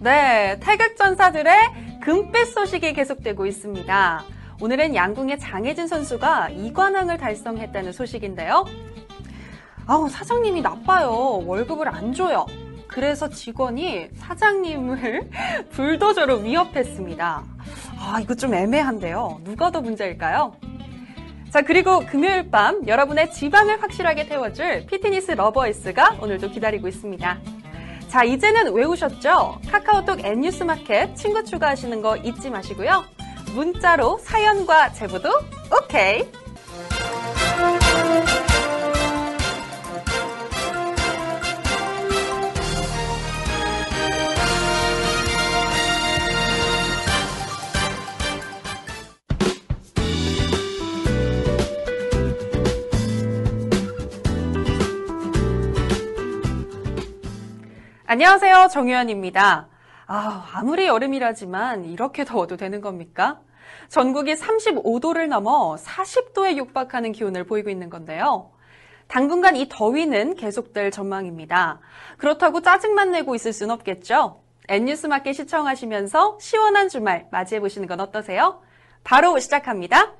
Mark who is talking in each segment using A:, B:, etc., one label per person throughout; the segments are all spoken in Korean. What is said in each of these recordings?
A: 네, 태극전사들의 금빛 소식이 계속되고 있습니다. 오늘은 양궁의 장혜진 선수가 이관왕을 달성했다는 소식인데요. 아우, 사장님이 나빠요. 월급을 안 줘요. 그래서 직원이 사장님을 불도저로 위협했습니다. 아, 이거 좀 애매한데요. 누가 더 문제일까요? 자, 그리고 금요일 밤 여러분의 지방을 확실하게 태워줄 피트니스 러버스가 오늘도 기다리고 있습니다. 자, 이제는 외우셨죠? 카카오톡 N뉴스 마켓 친구 추가하시는 거 잊지 마시고요. 문자로 사연과 제보도 오케이. 안녕하세요. 정유현입니다. 아, 아무리 여름이라지만 이렇게 더워도 되는 겁니까? 전국이 35도를 넘어 40도에 육박하는 기온을 보이고 있는 건데요. 당분간 이 더위는 계속될 전망입니다. 그렇다고 짜증만 내고 있을 순 없겠죠? N뉴스 마켓 시청하시면서 시원한 주말 맞이해 보시는 건 어떠세요? 바로 시작합니다.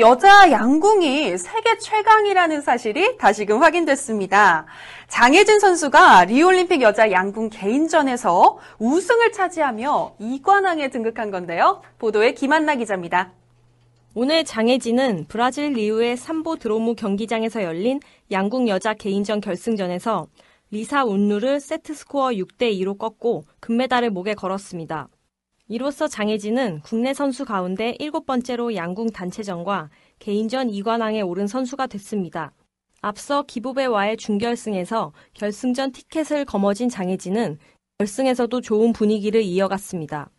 A: 여자 양궁이 세계 최강이라는 사실이 다시금 확인됐습니다. 장혜진 선수가 리우올림픽 여자 양궁 개인전에서 우승을 차지하며 2관왕에 등극한 건데요. 보도에 김한나 기자입니다.
B: 오늘 장혜진은 브라질 리우의 삼보드로무 경기장에서 열린 양궁 여자 개인전 결승전에서 리사 운루를 세트 스코어 6대 2로 꺾고 금메달을 목에 걸었습니다. 이로써 장혜진은 국내 선수 가운데 일곱 번째로 양궁 단체전과 개인전 2관왕에 오른 선수가 됐습니다. 앞서 기부배와의 준결승에서 결승전 티켓을 거머쥔 장혜진은 결승에서도 좋은 분위기를 이어갔습니다.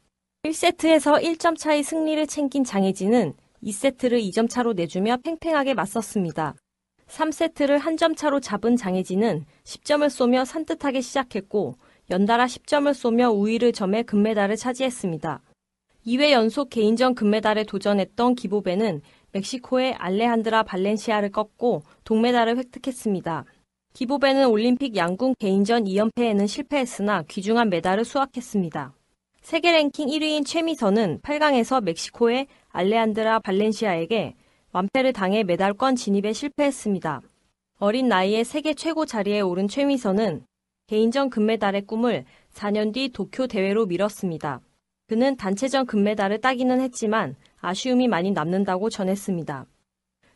B: 1세트에서 1점 차의 승리를 챙긴 장혜진은 2세트를 2점 차로 내주며 팽팽하게 맞섰습니다. 3세트를 한점 차로 잡은 장혜진은 10점을 쏘며 산뜻하게 시작했고 연달아 10점을 쏘며 우위를 점해 금메달을 차지했습니다. 2회 연속 개인전 금메달에 도전했던 기보배는 멕시코의 알레한드라 발렌시아를 꺾고 동메달을 획득했습니다. 기보배는 올림픽 양궁 개인전 2연패에는 실패했으나 귀중한 메달을 수확했습니다. 세계 랭킹 1위인 최미선은 8강에서 멕시코의 알레한드라 발렌시아에게 완패를 당해 메달권 진입에 실패했습니다. 어린 나이에 세계 최고 자리에 오른 최미선은 개인전 금메달의 꿈을 4년 뒤 도쿄 대회로 미뤘습니다. 그는 단체전 금메달을 따기는 했지만 아쉬움이 많이 남는다고 전했습니다.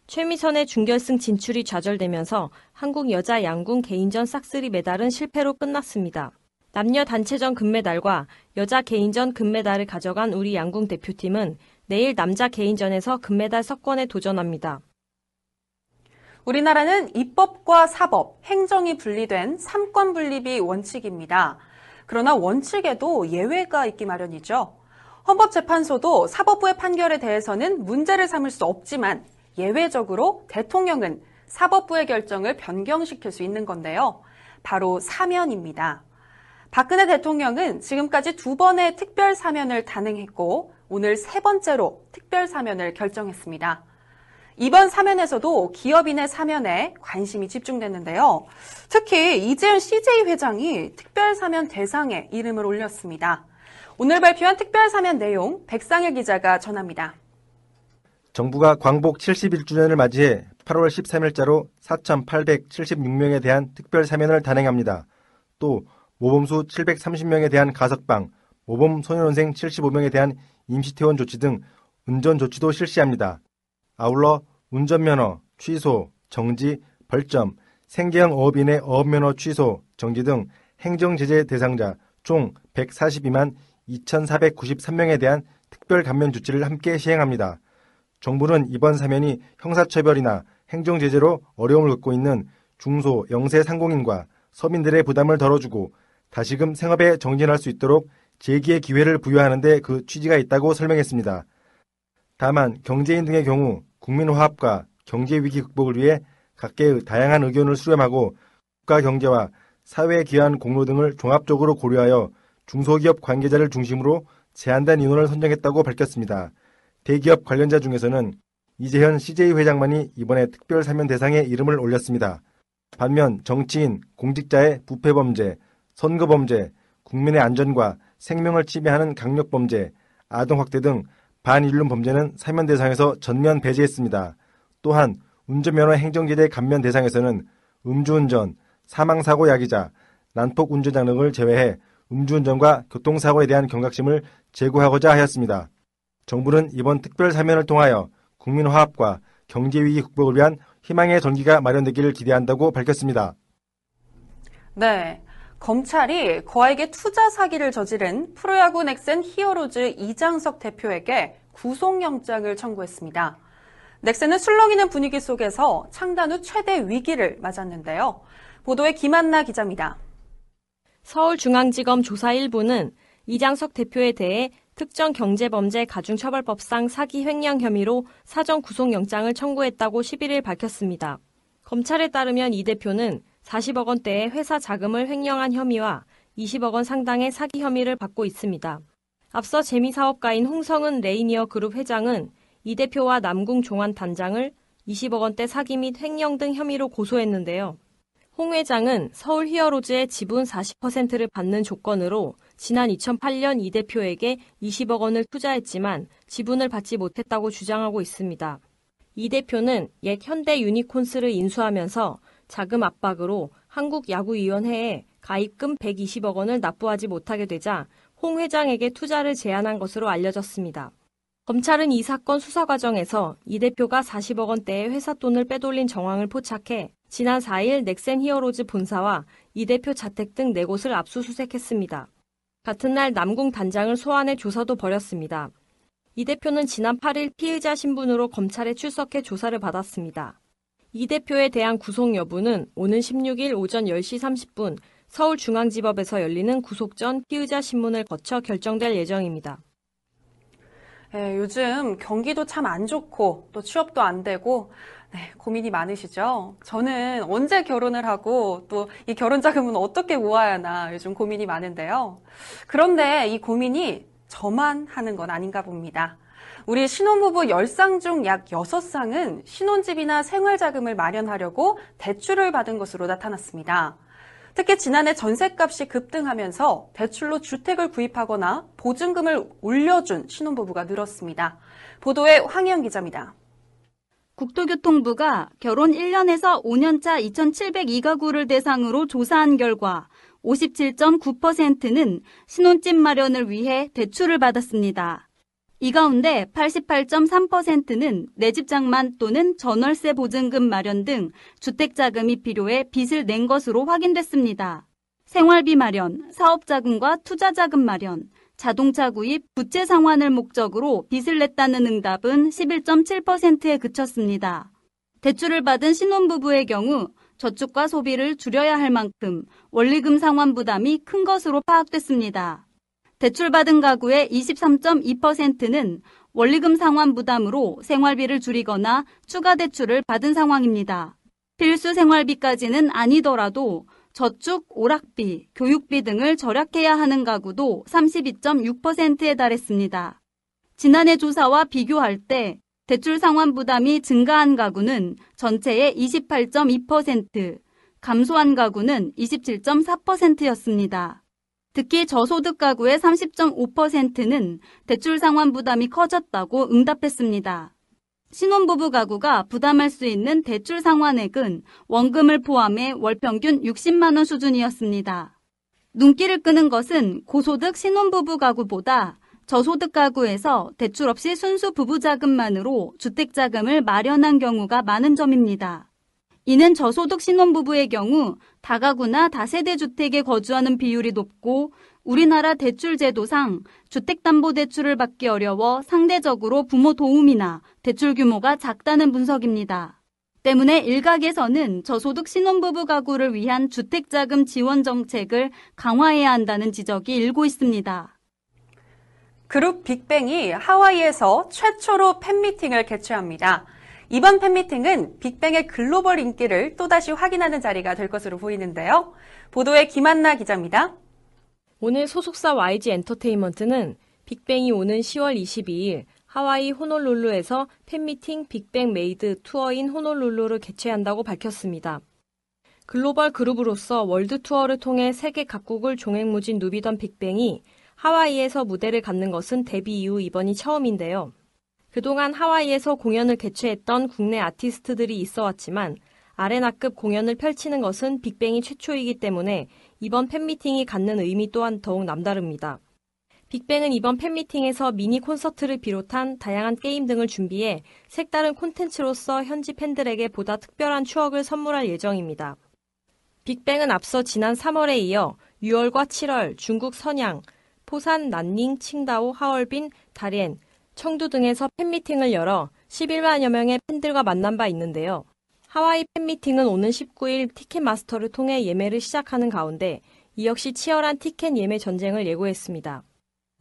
B: 최미선의 준결승 진출이 좌절되면서 한국 여자 양궁 개인전 싹쓸이 메달은 실패로 끝났습니다. 남녀 단체전 금메달과 여자 개인전 금메달을 가져간 우리 양궁 대표팀은 내일 남자 개인전에서 금메달 석권에 도전합니다.
A: 우리나라는 입법과 사법, 행정이 분리된 삼권 분립이 원칙입니다. 그러나 원칙에도 예외가 있기 마련이죠. 헌법재판소도 사법부의 판결에 대해서는 문제를 삼을 수 없지만 예외적으로 대통령은 사법부의 결정을 변경시킬 수 있는 건데요. 바로 사면입니다. 박근혜 대통령은 지금까지 두 번의 특별 사면을 단행했고 오늘 세 번째로 특별 사면을 결정했습니다. 이번 사면에서도 기업인의 사면에 관심이 집중됐는데요. 특히 이재현 CJ 회장이 특별 사면 대상에 이름을 올렸습니다. 오늘 발표한 특별 사면 내용 백상일 기자가 전합니다.
C: 정부가 광복 71주년을 맞이해 8월 13일자로 4,876명에 대한 특별 사면을 단행합니다. 또 모범수 730명에 대한 가석방, 모범 소년원생 75명에 대한 임시퇴원 조치 등 운전 조치도 실시합니다. 아울러 운전면허 취소, 정지, 벌점, 생계형 어업인의 어업면허 취소, 정지 등 행정제재 대상자 총 142만 2,493명에 대한 특별 감면 조치를 함께 시행합니다. 정부는 이번 사면이 형사처벌이나 행정제재로 어려움을 겪고 있는 중소, 영세 상공인과 서민들의 부담을 덜어주고 다시금 생업에 정진할 수 있도록 재기의 기회를 부여하는 데 그 취지가 있다고 설명했습니다. 다만 경제인 등의 경우 국민 화합과 경제 위기 극복을 위해 각계의 다양한 의견을 수렴하고 국가 경제와 사회에 기여한 공로 등을 종합적으로 고려하여 중소기업 관계자를 중심으로 제한된 인원을 선정했다고 밝혔습니다. 대기업 관련자 중에서는 이재현 CJ 회장만이 이번에 특별 사면 대상에 이름을 올렸습니다. 반면 정치인, 공직자의 부패 범죄, 선거 범죄, 국민의 안전과 생명을 침해하는 강력 범죄, 아동 학대 등 반인륜 범죄는 사면 대상에서 전면 배제했습니다. 또한 운전면허 행정제재 감면 대상에서는 음주운전, 사망사고 야기자, 난폭 운전장 등을 제외해 음주운전과 교통사고에 대한 경각심을 제고하고자 하였습니다. 정부는 이번 특별 사면을 통하여 국민 화합과 경제 위기 극복을 위한 희망의 전기가 마련되기를 기대한다고 밝혔습니다.
A: 네. 검찰이 거액의 투자 사기를 저지른 프로야구 넥센 히어로즈 이장석 대표에게 구속영장을 청구했습니다. 넥센은 술렁이는 분위기 속에서 창단 후 최대 위기를 맞았는데요. 보도에 김한나 기자입니다.
B: 서울중앙지검 조사 1부는 이장석 대표에 대해 특정 경제범죄 가중처벌법상 사기 횡령 혐의로 사전 구속영장을 청구했다고 11일 밝혔습니다. 검찰에 따르면 이 대표는 40억 원대의 회사 자금을 횡령한 혐의와 20억 원 상당의 사기 혐의를 받고 있습니다. 앞서 재미사업가인 홍성은 레이니어 그룹 회장은 이 대표와 남궁 종환 단장을 20억 원대 사기 및 횡령 등 혐의로 고소했는데요. 홍 회장은 서울 히어로즈의 지분 40%를 받는 조건으로 지난 2008년 이 대표에게 20억 원을 투자했지만 지분을 받지 못했다고 주장하고 있습니다. 이 대표는 옛 현대 유니콘스를 인수하면서 자금 압박으로 한국야구위원회에 가입금 120억 원을 납부하지 못하게 되자 홍 회장에게 투자를 제안한 것으로 알려졌습니다. 검찰은 이 사건 수사 과정에서 이 대표가 40억 원대의 회사 돈을 빼돌린 정황을 포착해 지난 4일 넥센 히어로즈 본사와 이 대표 자택 등 4곳을 압수수색했습니다. 같은 날 남궁 단장을 소환해 조사도 벌였습니다. 이 대표는 지난 8일 피의자 신분으로 검찰에 출석해 조사를 받았습니다. 이 대표에 대한 구속 여부는 오는 16일 오전 10시 30분 서울중앙지법에서 열리는 구속 전 피의자 신문을 거쳐 결정될 예정입니다.
A: 네, 요즘 경기도 참 안 좋고 또 취업도 안 되고 네, 고민이 많으시죠? 저는 언제 결혼을 하고 또 이 결혼 자금은 어떻게 모아야 하나 요즘 고민이 많은데요. 그런데 이 고민이 저만 하는 건 아닌가 봅니다. 우리 신혼부부 10쌍 중약 6쌍은 신혼집이나 생활자금을 마련하려고 대출을 받은 것으로 나타났습니다. 특히 지난해 전셋값이 급등하면서 대출로 주택을 구입하거나 보증금을 올려준 신혼부부가 늘었습니다. 보도에 황희영 기자입니다.
D: 국토교통부가 결혼 1년에서 5년차 2,702가구를 대상으로 조사한 결과 57.9%는 신혼집 마련을 위해 대출을 받았습니다. 이 가운데 88.3%는 내 집 장만 또는 전월세 보증금 마련 등 주택 자금이 필요해 빚을 낸 것으로 확인됐습니다. 생활비 마련, 사업 자금과 투자 자금 마련, 자동차 구입, 부채 상환을 목적으로 빚을 냈다는 응답은 11.7%에 그쳤습니다. 대출을 받은 신혼부부의 경우 저축과 소비를 줄여야 할 만큼 원리금 상환 부담이 큰 것으로 파악됐습니다. 대출받은 가구의 23.2%는 원리금 상환 부담으로 생활비를 줄이거나 추가 대출을 받은 상황입니다. 필수 생활비까지는 아니더라도 저축, 오락비, 교육비 등을 절약해야 하는 가구도 32.6%에 달했습니다. 지난해 조사와 비교할 때 대출 상환 부담이 증가한 가구는 전체의 28.2%, 감소한 가구는 27.4%였습니다. 특히 저소득 가구의 30.5%는 대출 상환 부담이 커졌다고 응답했습니다. 신혼부부 가구가 부담할 수 있는 대출 상환액은 원금을 포함해 월 평균 60만원 수준이었습니다. 눈길을 끄는 것은 고소득 신혼부부 가구보다 저소득 가구에서 대출 없이 순수 부부 자금만으로 주택 자금을 마련한 경우가 많은 점입니다. 이는 저소득 신혼부부의 경우 다가구나 다세대 주택에 거주하는 비율이 높고 우리나라 대출 제도상 주택담보대출을 받기 어려워 상대적으로 부모 도움이나 대출 규모가 작다는 분석입니다. 때문에 일각에서는 저소득 신혼부부 가구를 위한 주택자금 지원 정책을 강화해야 한다는 지적이 일고 있습니다.
A: 그룹 빅뱅이 하와이에서 최초로 팬미팅을 개최합니다. 이번 팬미팅은 빅뱅의 글로벌 인기를 또다시 확인하는 자리가 될 것으로 보이는데요. 보도에 김한나 기자입니다.
B: 오늘 소속사 YG 엔터테인먼트는 빅뱅이 오는 10월 22일 하와이 호놀룰루에서 팬미팅 빅뱅 MADE 투어 in 호놀룰루를 개최한다고 밝혔습니다. 글로벌 그룹으로서 월드 투어를 통해 세계 각국을 종횡무진 누비던 빅뱅이 하와이에서 무대를 갖는 것은 데뷔 이후 이번이 처음인데요. 그동안 하와이에서 공연을 개최했던 국내 아티스트들이 있어 왔지만 아레나급 공연을 펼치는 것은 빅뱅이 최초이기 때문에 이번 팬미팅이 갖는 의미 또한 더욱 남다릅니다. 빅뱅은 이번 팬미팅에서 미니 콘서트를 비롯한 다양한 게임 등을 준비해 색다른 콘텐츠로서 현지 팬들에게 보다 특별한 추억을 선물할 예정입니다. 빅뱅은 앞서 지난 3월에 이어 6월과 7월 중국 선양, 포산, 난닝, 칭다오, 하얼빈, 다롄, 청두 등에서 팬미팅을 열어 11만여 명의 팬들과 만난 바 있는데요. 하와이 팬미팅은 오는 19일 티켓마스터를 통해 예매를 시작하는 가운데 이 역시 치열한 티켓 예매 전쟁을 예고했습니다.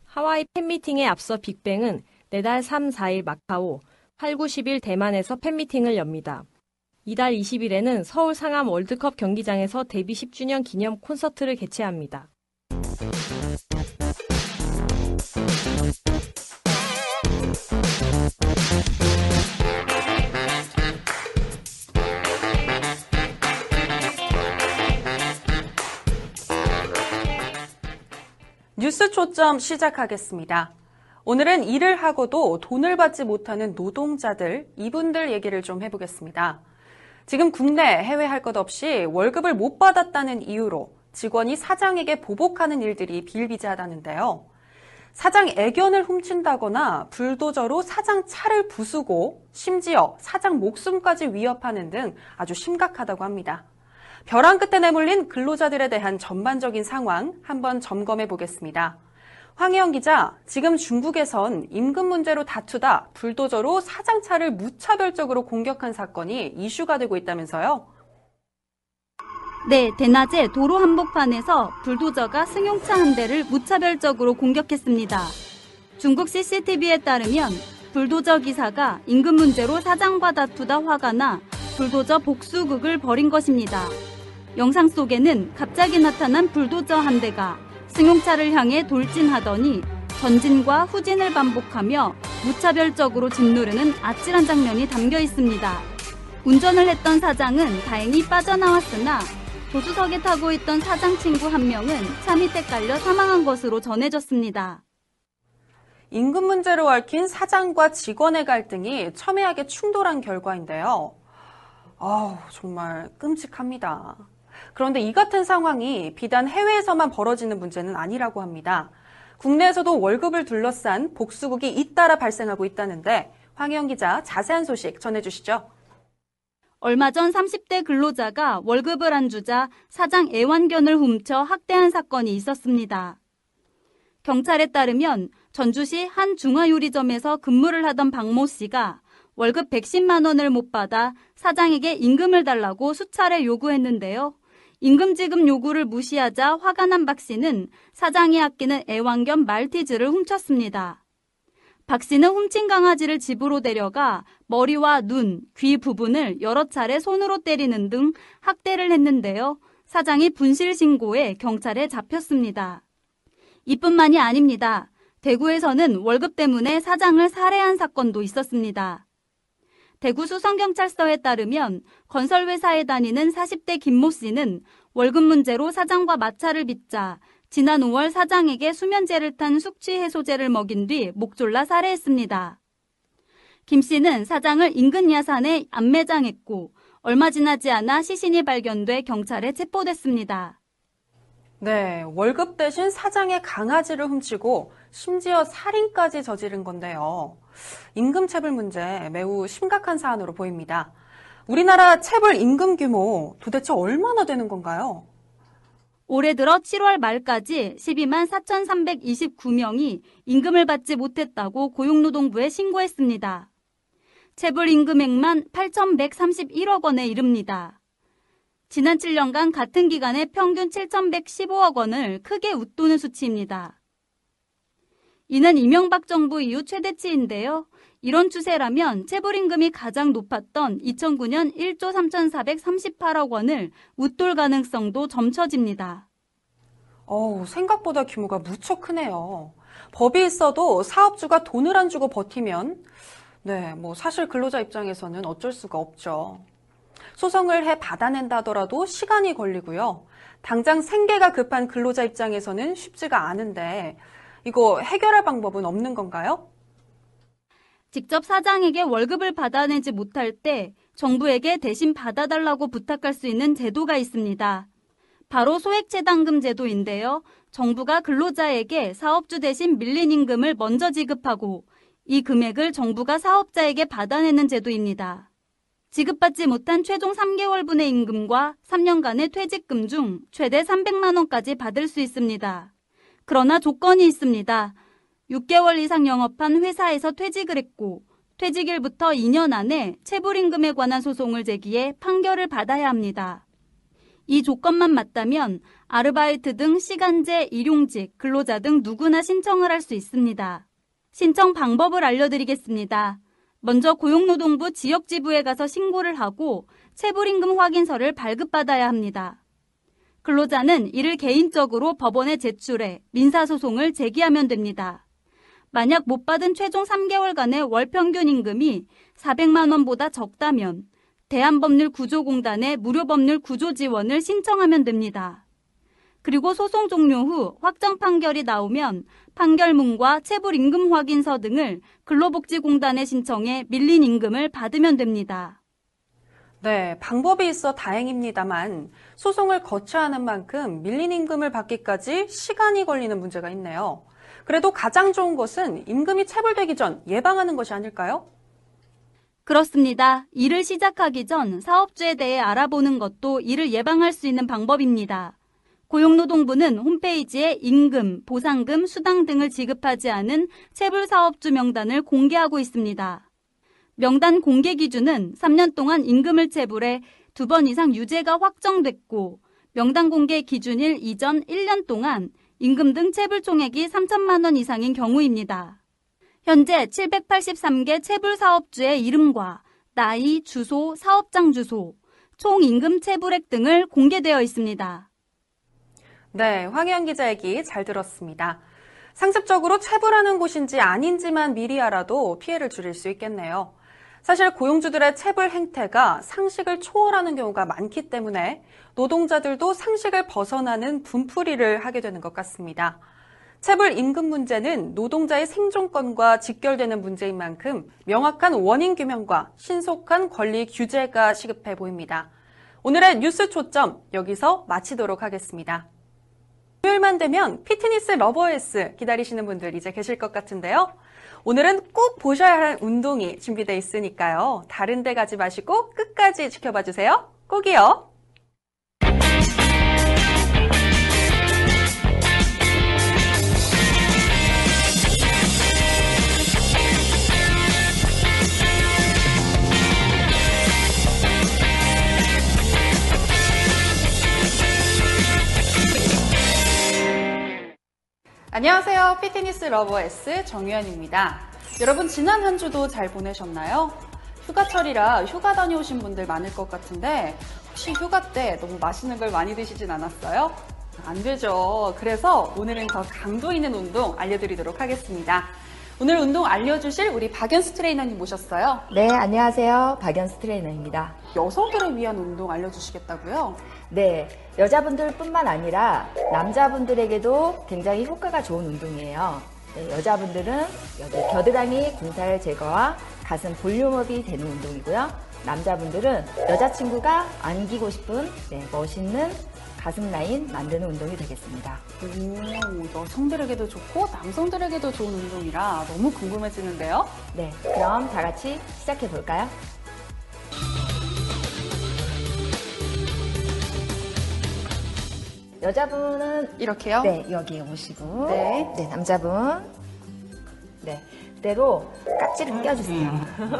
B: 하와이 팬미팅에 앞서 빅뱅은 내달 3, 4일 마카오, 8, 9, 10일 대만에서 팬미팅을 엽니다. 이달 20일에는 서울 상암 월드컵 경기장에서 데뷔 10주년 기념 콘서트를 개최합니다.
A: 뉴스 초점 시작하겠습니다. 오늘은 일을 하고도 돈을 받지 못하는 노동자들, 이분들 얘기를 좀 해보겠습니다. 지금 국내, 해외 할 것 없이 월급을 못 받았다는 이유로 직원이 사장에게 보복하는 일들이 비일비재하다는데요. 사장 애견을 훔친다거나 불도저로 사장 차를 부수고 심지어 사장 목숨까지 위협하는 등 아주 심각하다고 합니다. 벼랑 끝에 내몰린 근로자들에 대한 전반적인 상황 한번 점검해 보겠습니다. 황혜영 기자, 지금 중국에선 임금 문제로 다투다 불도저로 사장차를 무차별적으로 공격한 사건이 이슈가 되고 있다면서요?
D: 네, 대낮에 도로 한복판에서 불도저가 승용차 한 대를 무차별적으로 공격했습니다. 중국 CCTV에 따르면 불도저 기사가 임금 문제로 사장과 다투다 화가 나 불도저 복수극을 벌인 것입니다. 영상 속에는 갑자기 나타난 불도저 한 대가 승용차를 향해 돌진하더니 전진과 후진을 반복하며 무차별적으로 짓누르는 아찔한 장면이 담겨 있습니다. 운전을 했던 사장은 다행히 빠져나왔으나 조수석에 타고 있던 사장 친구 한 명은 차 밑에 깔려 사망한 것으로 전해졌습니다.
A: 임금 문제로 얽힌 사장과 직원의 갈등이 첨예하게 충돌한 결과인데요. 아우, 정말 끔찍합니다. 그런데 이 같은 상황이 비단 해외에서만 벌어지는 문제는 아니라고 합니다. 국내에서도 월급을 둘러싼 복수국이 잇따라 발생하고 있다는데 황혜영 기자 자세한 소식 전해주시죠.
D: 얼마 전 30대 근로자가 월급을 안 주자 사장 애완견을 훔쳐 학대한 사건이 있었습니다. 경찰에 따르면 전주시 한 중화요리점에서 근무를 하던 박모 씨가 월급 110만 원을 못 받아 사장에게 임금을 달라고 수차례 요구했는데요. 임금 지급 요구를 무시하자 화가 난 박 씨는 사장이 아끼는 애완견 말티즈를 훔쳤습니다. 박 씨는 훔친 강아지를 집으로 데려가 머리와 눈, 귀 부분을 여러 차례 손으로 때리는 등 학대를 했는데요. 사장이 분실 신고해 경찰에 잡혔습니다. 이뿐만이 아닙니다. 대구에서는 월급 때문에 사장을 살해한 사건도 있었습니다. 대구 수성경찰서에 따르면 건설회사에 다니는 40대 김모 씨는 월급 문제로 사장과 마찰을 빚자 지난 5월 사장에게 수면제를 탄 숙취 해소제를 먹인 뒤 목 졸라 살해했습니다. 김 씨는 사장을 인근 야산에 안매장했고 얼마 지나지 않아 시신이 발견돼 경찰에 체포됐습니다.
A: 네, 월급 대신 사장의 강아지를 훔치고 심지어 살인까지 저지른 건데요. 임금 체불 문제 매우 심각한 사안으로 보입니다. 우리나라 체불 임금 규모 도대체 얼마나 되는 건가요?
D: 올해 들어 7월 말까지 12만 4,329명이 임금을 받지 못했다고 고용노동부에 신고했습니다. 체불 임금액만 8,131억 원에 이릅니다. 지난 7년간 같은 기간에 평균 7,115억 원을 크게 웃도는 수치입니다. 이는 이명박 정부 이후 최대치인데요. 이런 추세라면 체불임금이 가장 높았던 2009년 1조 3,438억 원을 웃돌 가능성도 점쳐집니다.
A: 어우, 생각보다 규모가 무척 크네요. 법이 있어도 사업주가 돈을 안 주고 버티면, 네, 뭐 사실 근로자 입장에서는 어쩔 수가 없죠. 소송을 해 받아낸다 하더라도 시간이 걸리고요. 당장 생계가 급한 근로자 입장에서는 쉽지가 않은데, 이거 해결할 방법은 없는 건가요?
D: 직접 사장에게 월급을 받아내지 못할 때 정부에게 대신 받아달라고 부탁할 수 있는 제도가 있습니다. 바로 소액체당금 제도인데요. 정부가 근로자에게 사업주 대신 밀린 임금을 먼저 지급하고 이 금액을 정부가 사업자에게 받아내는 제도입니다. 지급받지 못한 최종 3개월분의 임금과 3년간의 퇴직금 중 최대 300만 원까지 받을 수 있습니다. 그러나 조건이 있습니다. 6개월 이상 영업한 회사에서 퇴직을 했고 퇴직일부터 2년 안에 체불임금에 관한 소송을 제기해 판결을 받아야 합니다. 이 조건만 맞다면 아르바이트 등 시간제, 일용직, 근로자 등 누구나 신청을 할 수 있습니다. 신청 방법을 알려드리겠습니다. 먼저 고용노동부 지역지부에 가서 신고를 하고 체불임금 확인서를 발급받아야 합니다. 근로자는 이를 개인적으로 법원에 제출해 민사소송을 제기하면 됩니다. 만약 못 받은 최종 3개월간의 월 평균 임금이 400만 원보다 적다면 대한법률구조공단에 무료법률 구조 지원을 신청하면 됩니다. 그리고 소송 종료 후 확정 판결이 나오면 판결문과 체불 임금 확인서 등을 근로복지공단에 신청해 밀린 임금을 받으면 됩니다.
A: 네, 방법이 있어 다행입니다만 소송을 거쳐야 하는 만큼 밀린 임금을 받기까지 시간이 걸리는 문제가 있네요. 그래도 가장 좋은 것은 임금이 체불되기 전 예방하는 것이 아닐까요?
D: 그렇습니다. 일을 시작하기 전 사업주에 대해 알아보는 것도 이를 예방할 수 있는 방법입니다. 고용노동부는 홈페이지에 임금, 보상금, 수당 등을 지급하지 않은 체불 사업주 명단을 공개하고 있습니다. 명단 공개 기준은 3년 동안 임금을 체불해 두 번 이상 유죄가 확정됐고 명단 공개 기준일 이전 1년 동안 임금 등 체불 총액이 3천만 원 이상인 경우입니다. 현재 783개 체불 사업주의 이름과 나이, 주소, 사업장 주소, 총 임금 체불액 등을 공개되어 있습니다.
A: 네, 황혜연 기자 얘기 잘 들었습니다. 상습적으로 체불하는 곳인지 아닌지만 미리 알아도 피해를 줄일 수 있겠네요. 사실 고용주들의 체불 행태가 상식을 초월하는 경우가 많기 때문에 노동자들도 상식을 벗어나는 분풀이를 하게 되는 것 같습니다. 체불 임금 문제는 노동자의 생존권과 직결되는 문제인 만큼 명확한 원인 규명과 신속한 권리 구제가 시급해 보입니다. 오늘의 뉴스 초점 여기서 마치도록 하겠습니다. 토요일만 되면 피트니스 러버스 기다리시는 분들 이제 계실 것 같은데요. 오늘은 꼭 보셔야 할 운동이 준비되어 있으니까요. 다른 데 가지 마시고 끝까지 지켜봐 주세요. 꼭이요. 안녕하세요. 피트니스 Lovers 정유현입니다. 여러분 지난 한 주도 잘 보내셨나요? 휴가철이라 휴가 다녀오신 분들 많을 것 같은데 혹시 휴가 때 너무 맛있는 걸 많이 드시진 않았어요? 안 되죠. 그래서 오늘은 더 강도 있는 운동 알려드리도록 하겠습니다. 오늘 운동 알려주실 우리 박연수 트레이너님 모셨어요.
E: 네, 안녕하세요. 박연수 트레이너입니다.
A: 여성들을 위한 운동 알려주시겠다고요?
E: 네, 여자분들뿐만 아니라 남자분들에게도 굉장히 효과가 좋은 운동이에요. 네, 여자분들은 여기 겨드랑이 군살 제거와 가슴 볼륨업이 되는 운동이고요. 남자분들은 여자친구가 안기고 싶은 네, 멋있는 가슴 라인 만드는 운동이 되겠습니다.
A: 오, 여성들에게도 좋고 남성들에게도 좋은 운동이라 너무 궁금해지는데요.
E: 네, 그럼 다 같이 시작해 볼까요? 여자분은
A: 이렇게요?
E: 네, 여기 오시고.
A: 네.
E: 네, 남자분. 네, 그대로 깍지를 껴주세요.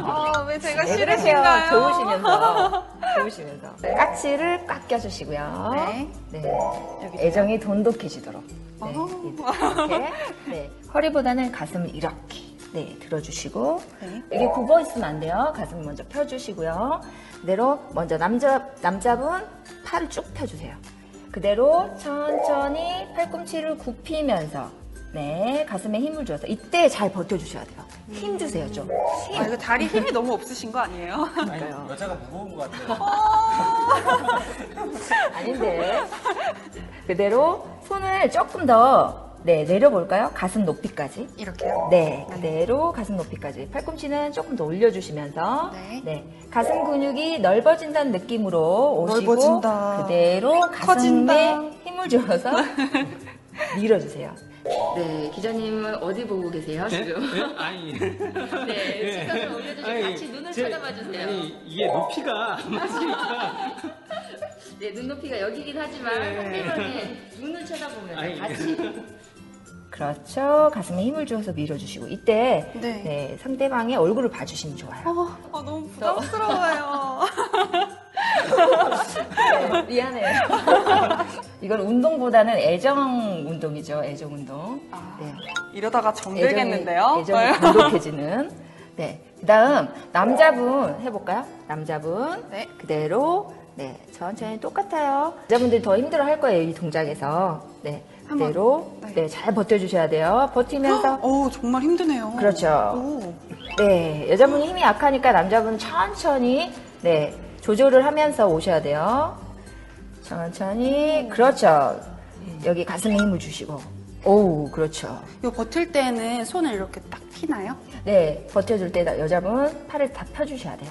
A: 아, 왜 제가
E: 네, 그러세요.
A: 싫으신가요?
E: 좋으시면서. 좋으시면서. 깍지를 꽉 껴주시고요.
A: 네.
E: 네.
A: 여기
E: 애정이 돈독해지도록. 네,
A: 어.
E: 이렇게. 네. 허리보다는 가슴을 이렇게. 네, 들어주시고
A: 네.
E: 이게 굽어 있으면 안 돼요. 가슴 먼저 펴주시고요. 그대로 먼저 남자 남자분 팔을 쭉 펴주세요. 그대로 천천히 팔꿈치를 굽히면서 네 가슴에 힘을 줘서 이때 잘 버텨주셔야 돼요. 힘 주세요 좀. 힘.
A: 아, 이거 다리 힘이 너무 없으신 거 아니에요?
E: 그러니까요.
C: 여자가 무거운 것 같아요.
E: 아닌데. 그대로 손을 조금 더 네, 내려볼까요? 가슴 높이까지.
A: 이렇게요?
E: 네, 그대로 가슴 높이까지. 팔꿈치는 조금 더 올려주시면서
A: 네.
E: 가슴 근육이 넓어진다는 느낌으로 오시고
A: 넓어진다.
E: 그대로
A: 커진다.
E: 가슴에 힘을 줘서 밀어주세요. 네, 기자님은 어디 보고 계세요 지금?
F: 아니.
E: 네, 시선을 올려주시고
F: 아니,
E: 같이 눈을
F: 제-
E: 쳐다봐 주세요.
F: 아니, 이게 높이가 안 맞으니까.
E: 네, 눈높이가 여기긴 하지만
F: 네.
E: 상대방의 눈을 쳐다보면서
F: 아니,
E: 같이. 그렇죠. 가슴에 힘을 주어서 밀어주시고 이때
A: 네.
E: 네, 상대방의 얼굴을 봐주시면 좋아요.
A: 어, 아, 너무 부담스러워요.
E: 네, 미안해요. 이건 운동보다는 애정 운동이죠. 애정 운동.
A: 아,
E: 네.
A: 이러다가 정들겠는데요?
E: 애정이, 애정이 고독해지는. 네. 그다음 남자분 해볼까요? 남자분
A: 네.
E: 그대로 네 천천히 똑같아요. 여자분들이 더 힘들어 할 거예요 이 동작에서. 네. 그대로
A: 네.
E: 네 잘 버텨주셔야 돼요. 버티면서
A: 오, 정말 힘드네요.
E: 그렇죠.
A: 오.
E: 네, 여자분이 힘이 약하니까 남자분은 천천히 네 조절을 하면서 오셔야 돼요. 천천히 그렇죠. 여기 가슴에 힘을 주시고 오 그렇죠.
A: 이거 버틸 때는 손을 이렇게 딱 피나요?
E: 네 버텨줄 때 여자분 팔을 다 펴주셔야 돼요.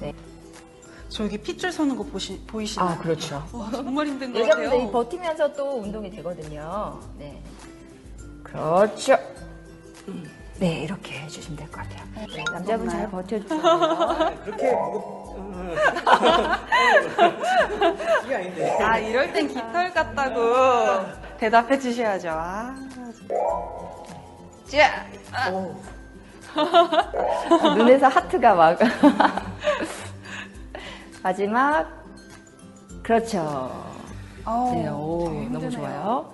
E: 네.
A: 저 여기 핏줄 서는 거 보시, 보이시나요?
E: 아 그렇죠.
A: 와, 정말 힘든 것
E: 여자분들이
A: 같아요.
E: 버티면서 또 운동이 되거든요. 네, 그렇죠. 네 이렇게 해주시면 될 것 같아요. 네, 남자분 잘 버텨주세요.
C: 그렇게 무겁, 음. 이게 아닌데.
A: 아, 이럴 땐 깃털 같다고 대답해 주셔야죠. 아, 자, 아,
E: 오. 눈에서 하트가 막. 마지막. 그렇죠.
A: 어우,
E: 네, 오, 너무. 좋아요.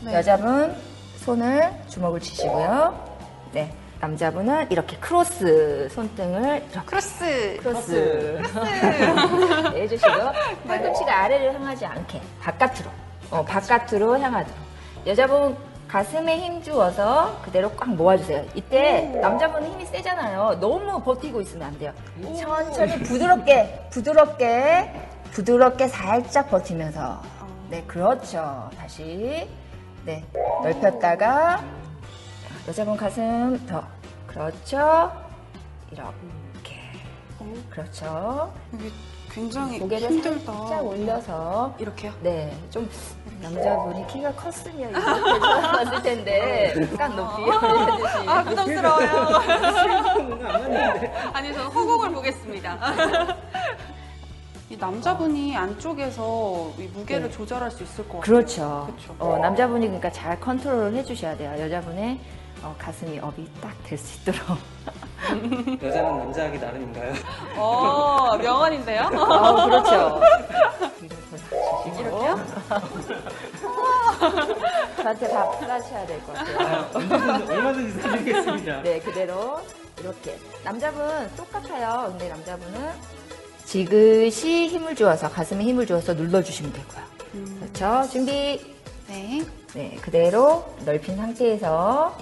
A: 네.
E: 여자분 손을 주먹을 쥐시고요. 네. 남자분은 이렇게 크로스 손등을 이렇게
A: 크로스.
E: 크로스, 네, 해주시고 팔꿈치가 아래를 향하지 않게 바깥으로 어, 바깥으로 향하도록 여자분 가슴에 힘 주어서 그대로 꽉 모아주세요. 이때 남자분은 힘이 세잖아요. 너무 버티고 있으면 안 돼요. 천천히 부드럽게 부드럽게 부드럽게 살짝 버티면서. 네 그렇죠. 다시. 네 넓혔다가 여자분 가슴 더. 그렇죠? 이렇게. 그렇죠.
A: 굉장히
E: 고개를
A: 힘들다.
E: 살짝 올려서
A: 이렇게요?
E: 네, 좀 남자분이 키가 컸으면 이렇게 좋았을 텐데 약간 높이 올려주시.
A: 아, 부담스러워요. 아니, 저는 허공을 보겠습니다. 이 남자분이 안쪽에서 이 무게를
E: 네.
A: 조절할 수 있을 것 같아요.
E: 그렇죠.
A: 그렇죠.
E: 어, 남자분이 그러니까 잘 컨트롤을 해주셔야 돼요. 여자분의 어, 가슴이 업이 딱 될 수 있도록.
F: 여자는 남자하기 나름인가요?
A: 어, 명언인데요?
E: 아, 그렇죠. 뒤를 돌아주시고.
A: 이렇게요?
E: 저한테 다 플라셔야 될 것 같아요.
F: 얼마든지, 얼마든지 사드리겠습니다.
E: 네, 그대로 이렇게. 남자분 똑같아요. 근데 남자분은 지그시 힘을 주어서 가슴에 힘을 주어서 눌러주시면 되고요. 그렇죠. 준비.
A: 네.
E: 네, 그대로 넓힌 상태에서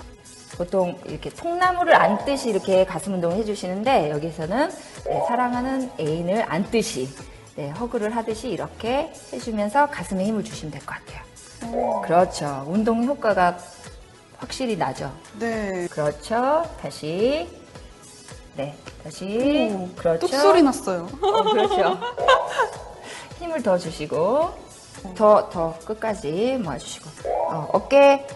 E: 보통 이렇게 통나무를 안듯이 이렇게 가슴 운동을 해주시는데 여기서는 네, 사랑하는 애인을 안듯이 네, 허그를 하듯이 이렇게 해주면서 가슴에 힘을 주시면 될 것 같아요. 그렇죠. 운동 효과가 확실히 나죠.
A: 네.
E: 그렇죠. 다시. 네, 다시.
A: 오,
E: 그렇죠.
A: 뚝 소리 났어요.
E: 어, 그렇죠. 힘을 더 주시고, 더, 더 끝까지 모아주시고, 어, 어깨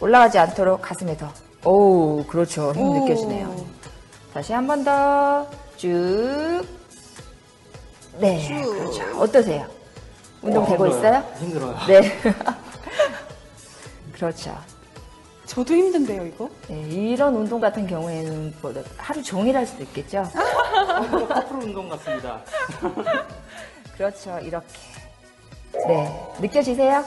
E: 올라가지 않도록 가슴에 더. 오, 그렇죠. 힘
A: 오.
E: 느껴지네요. 다시 한 번 더, 쭉. 네,
A: 쭉.
E: 그렇죠. 어떠세요? 운동 되고 있어요?
F: 힘들어요.
E: 네. 그렇죠.
A: 저도 힘든데요, 이거?
E: 네, 이런 운동 같은 경우에는 뭐 하루 종일 할 수도 있겠죠?
F: 커플 운동 같습니다.
E: 그렇죠. 이렇게. 네. 느껴지세요?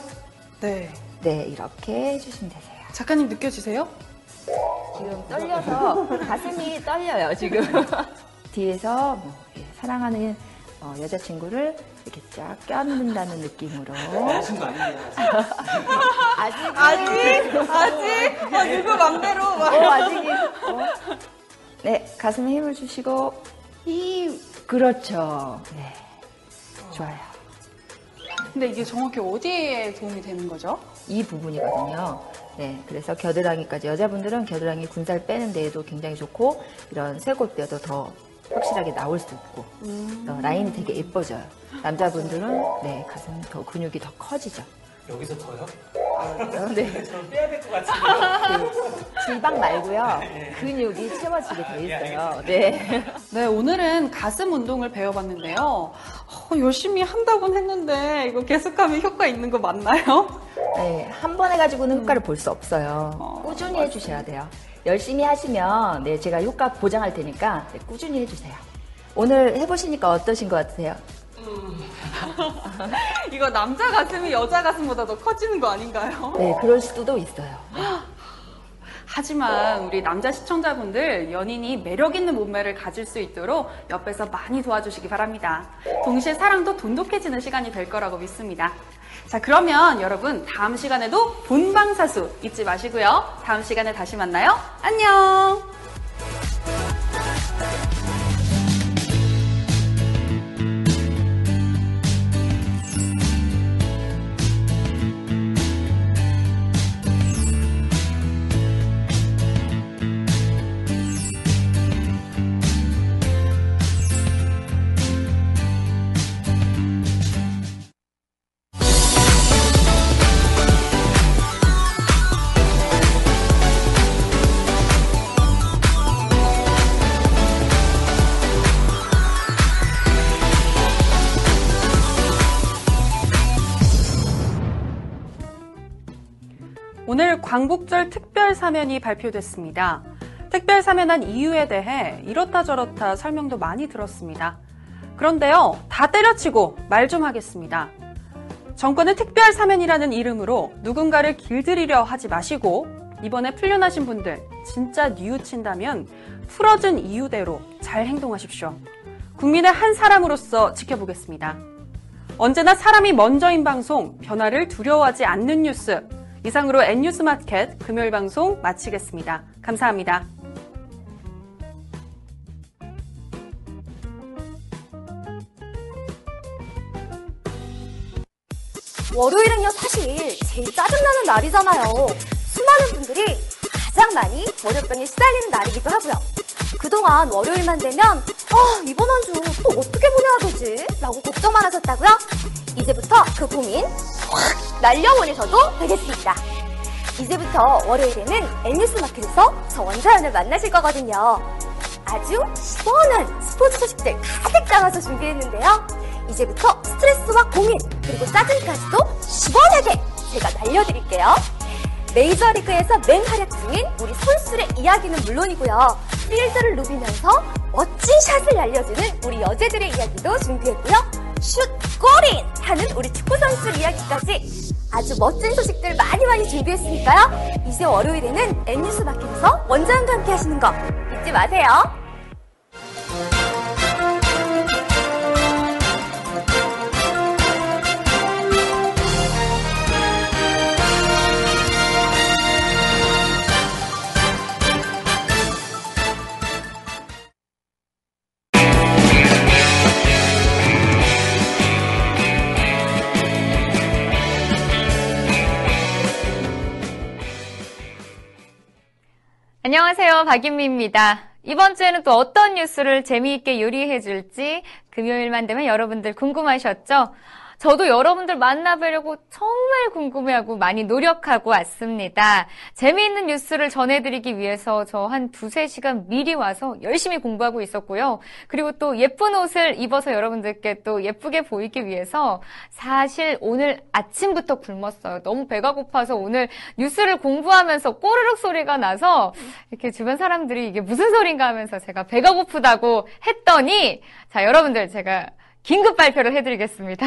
A: 네.
E: 네, 이렇게 해주시면 되세요.
A: 작가님 느껴지세요?
E: 지금 떨려서 가슴이 떨려요, 지금. 뒤에서 뭐, 예, 사랑하는 어, 여자친구를 이렇게 쫙 껴안는다는 느낌으로. 아직,
A: 아직 아직 아, 누구 맘대로
E: 어, 아직이. 어. 네, 가슴에 힘을 주시고, 힘. 그렇죠. 네. 좋아요.
A: 근데 이게 정확히 어디에 도움이 되는 거죠?
E: 이 부분이거든요. 네, 그래서 겨드랑이까지 여자분들은 겨드랑이 군살 빼는 데에도 굉장히 좋고 이런 쇄골뼈도 더 확실하게 나올 수 있고 어, 라인이 되게 예뻐져요. 남자분들은 네 가슴 더 근육이 더 커지죠.
F: 여기서 더요?
E: 어, 네,
F: 좀 빼야 될 것 같은데
E: 질방 말고요 근육이 채워지게 돼 있어요. 네.
A: 네, 오늘은 가슴 운동을 배워봤는데요. 어, 열심히 한다곤 했는데 이거 계속하면 효과 있는 거 맞나요?
E: 네, 한 번 해가지고는 효과를 볼 수 없어요. 꾸준히 해주셔야 돼요. 열심히 하시면 네 제가 효과 보장할 테니까 네, 꾸준히 해주세요. 오늘 해보시니까 어떠신 것 같으세요?
A: 이거 남자 가슴이 여자 가슴보다 더 커지는 거 아닌가요?
E: 네, 그럴 수도 있어요.
A: 하지만 우리 남자 시청자분들 연인이 매력 있는 몸매를 가질 수 있도록 옆에서 많이 도와주시기 바랍니다. 동시에 사랑도 돈독해지는 시간이 될 거라고 믿습니다. 자, 그러면 여러분 다음 시간에도 본방사수 잊지 마시고요. 다음 시간에 다시 만나요. 안녕! 광복절 특별 사면이 발표됐습니다. 특별 사면한 이유에 대해 이렇다 저렇다 설명도 많이 들었습니다. 그런데요, 다 때려치고 말 좀 하겠습니다. 정권은 특별 사면이라는 이름으로 누군가를 길들이려 하지 마시고 이번에 풀려나신 분들 진짜 뉘우친다면 풀어준 이유대로 잘 행동하십시오. 국민의 한 사람으로서 지켜보겠습니다. 언제나 사람이 먼저인 방송, 변화를 두려워하지 않는 뉴스. 이상으로 N뉴스 마켓 금요일 방송 마치겠습니다. 감사합니다.
G: 월요일은요, 사실 제일 짜증나는 날이잖아요. 수많은 분들이 가장 많이 월요병에 시달리는 날이기도 하고요. 그동안 월요일만 되면, 아, 이번 한 주 또 어떻게 보내야 되지? 라고 걱정만 하셨다고요? 이제부터 그 고민 확 날려보내셔도 되겠습니다. 이제부터 월요일에는 N뉴스 마켓에서 저 원자연을 만나실 거거든요. 아주 시원한 스포츠 소식들 가득 담아서 준비했는데요. 이제부터 스트레스와 고민, 그리고 짜증까지도 시원하게 제가 날려드릴게요. 메이저리그에서 맹활약 중인 우리 선수의 이야기는 물론이고요. 필드를 누비면서 멋진 샷을 날려주는 우리 여제들의 이야기도 준비했고요. 슛, 골인! 하는 우리 축구선수 이야기까지 아주 멋진 소식들 많이 많이 준비했으니까요. 이제 월요일에는 N뉴스 마켓에서 원장과 함께 하시는 거 잊지 마세요.
H: 안녕하세요. 박윤미입니다. 이번 주에는 또 어떤 뉴스를 재미있게 요리해 줄지 금요일만 되면 여러분들 궁금하셨죠? 저도 여러분들 만나뵈려고 정말 궁금해하고 많이 노력하고 왔습니다. 재미있는 뉴스를 전해드리기 위해서 저 한 두세 시간 미리 와서 열심히 공부하고 있었고요. 그리고 또 예쁜 옷을 입어서 여러분들께 또 예쁘게 보이기 위해서 사실 오늘 아침부터 굶었어요. 너무 배가 고파서 오늘 뉴스를 공부하면서 꼬르륵 소리가 나서 이렇게 주변 사람들이 이게 무슨 소린가 하면서 제가 배가 고프다고 했더니 자, 여러분들 제가 긴급 발표를 해드리겠습니다.